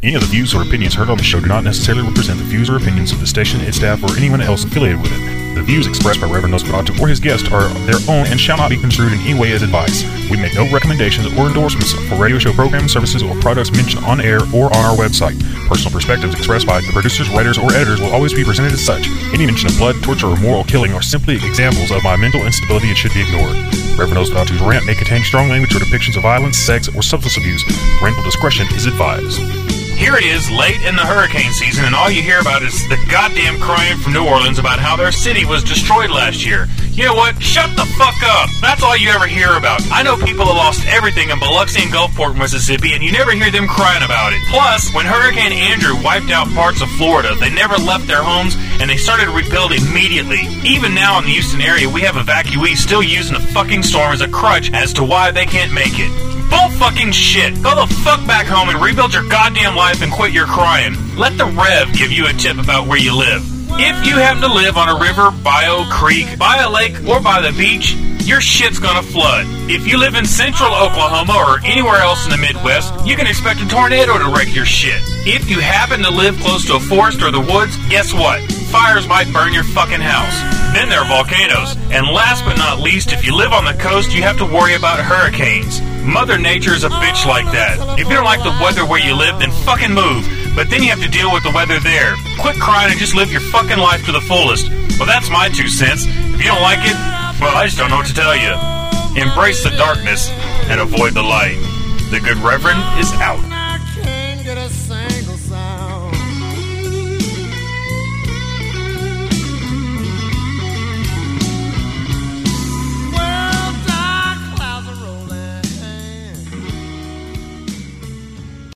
Any of the views or opinions heard on the show do not necessarily represent the views or opinions of the station, its staff, or anyone else affiliated with it. The views expressed by Reverend Nosferatu or his guest are their own and shall not be construed in any way as advice. We make no recommendations or endorsements for radio show programs, services, or products mentioned on air or on our website. Personal perspectives expressed by the producers, writers, or editors will always be presented as such. Any mention of blood, torture, or moral killing are simply examples of my mental instability and should be ignored. Reverend Nosferatu's rant may contain strong language or depictions of violence, sex, or substance abuse. Parental discretion is advised. Here it is, late in the hurricane season, and all you hear about is the goddamn crying from New Orleans about how their city was destroyed last year. You know what? Shut the fuck up. That's all you ever hear about. I know people that lost everything in Biloxi and Gulfport, Mississippi, and you never hear them crying about it. Plus, when Hurricane Andrew wiped out parts of Florida, they never left their homes and they started to rebuild immediately. Even now in the Houston area, we have evacuees still using the fucking storm as a crutch as to why they can't make it. Bull fucking shit. Go the fuck back home and rebuild your goddamn life and quit your crying. Let the Rev give you a tip about where you live. If you happen to live on a river, a creek, by a lake, or by the beach, your shit's gonna flood. If you live in central Oklahoma or anywhere else in the Midwest, you can expect a tornado to wreck your shit. If you happen to live close to a forest or the woods, guess what? Fires might burn your fucking house. Then there are volcanoes. And last but not least, if you live on the coast, you have to worry about hurricanes. Mother Nature is a bitch like that. If you don't like the weather where you live, then fucking move. But then you have to deal with the weather there. Quit crying and just live your fucking life to the fullest. Well, that's my two cents. If you don't like it, well, I just don't know what to tell you. Embrace the darkness and avoid the light. The Good Reverend is out.